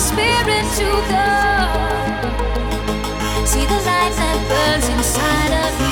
spirit to go. See the light that burns inside of you.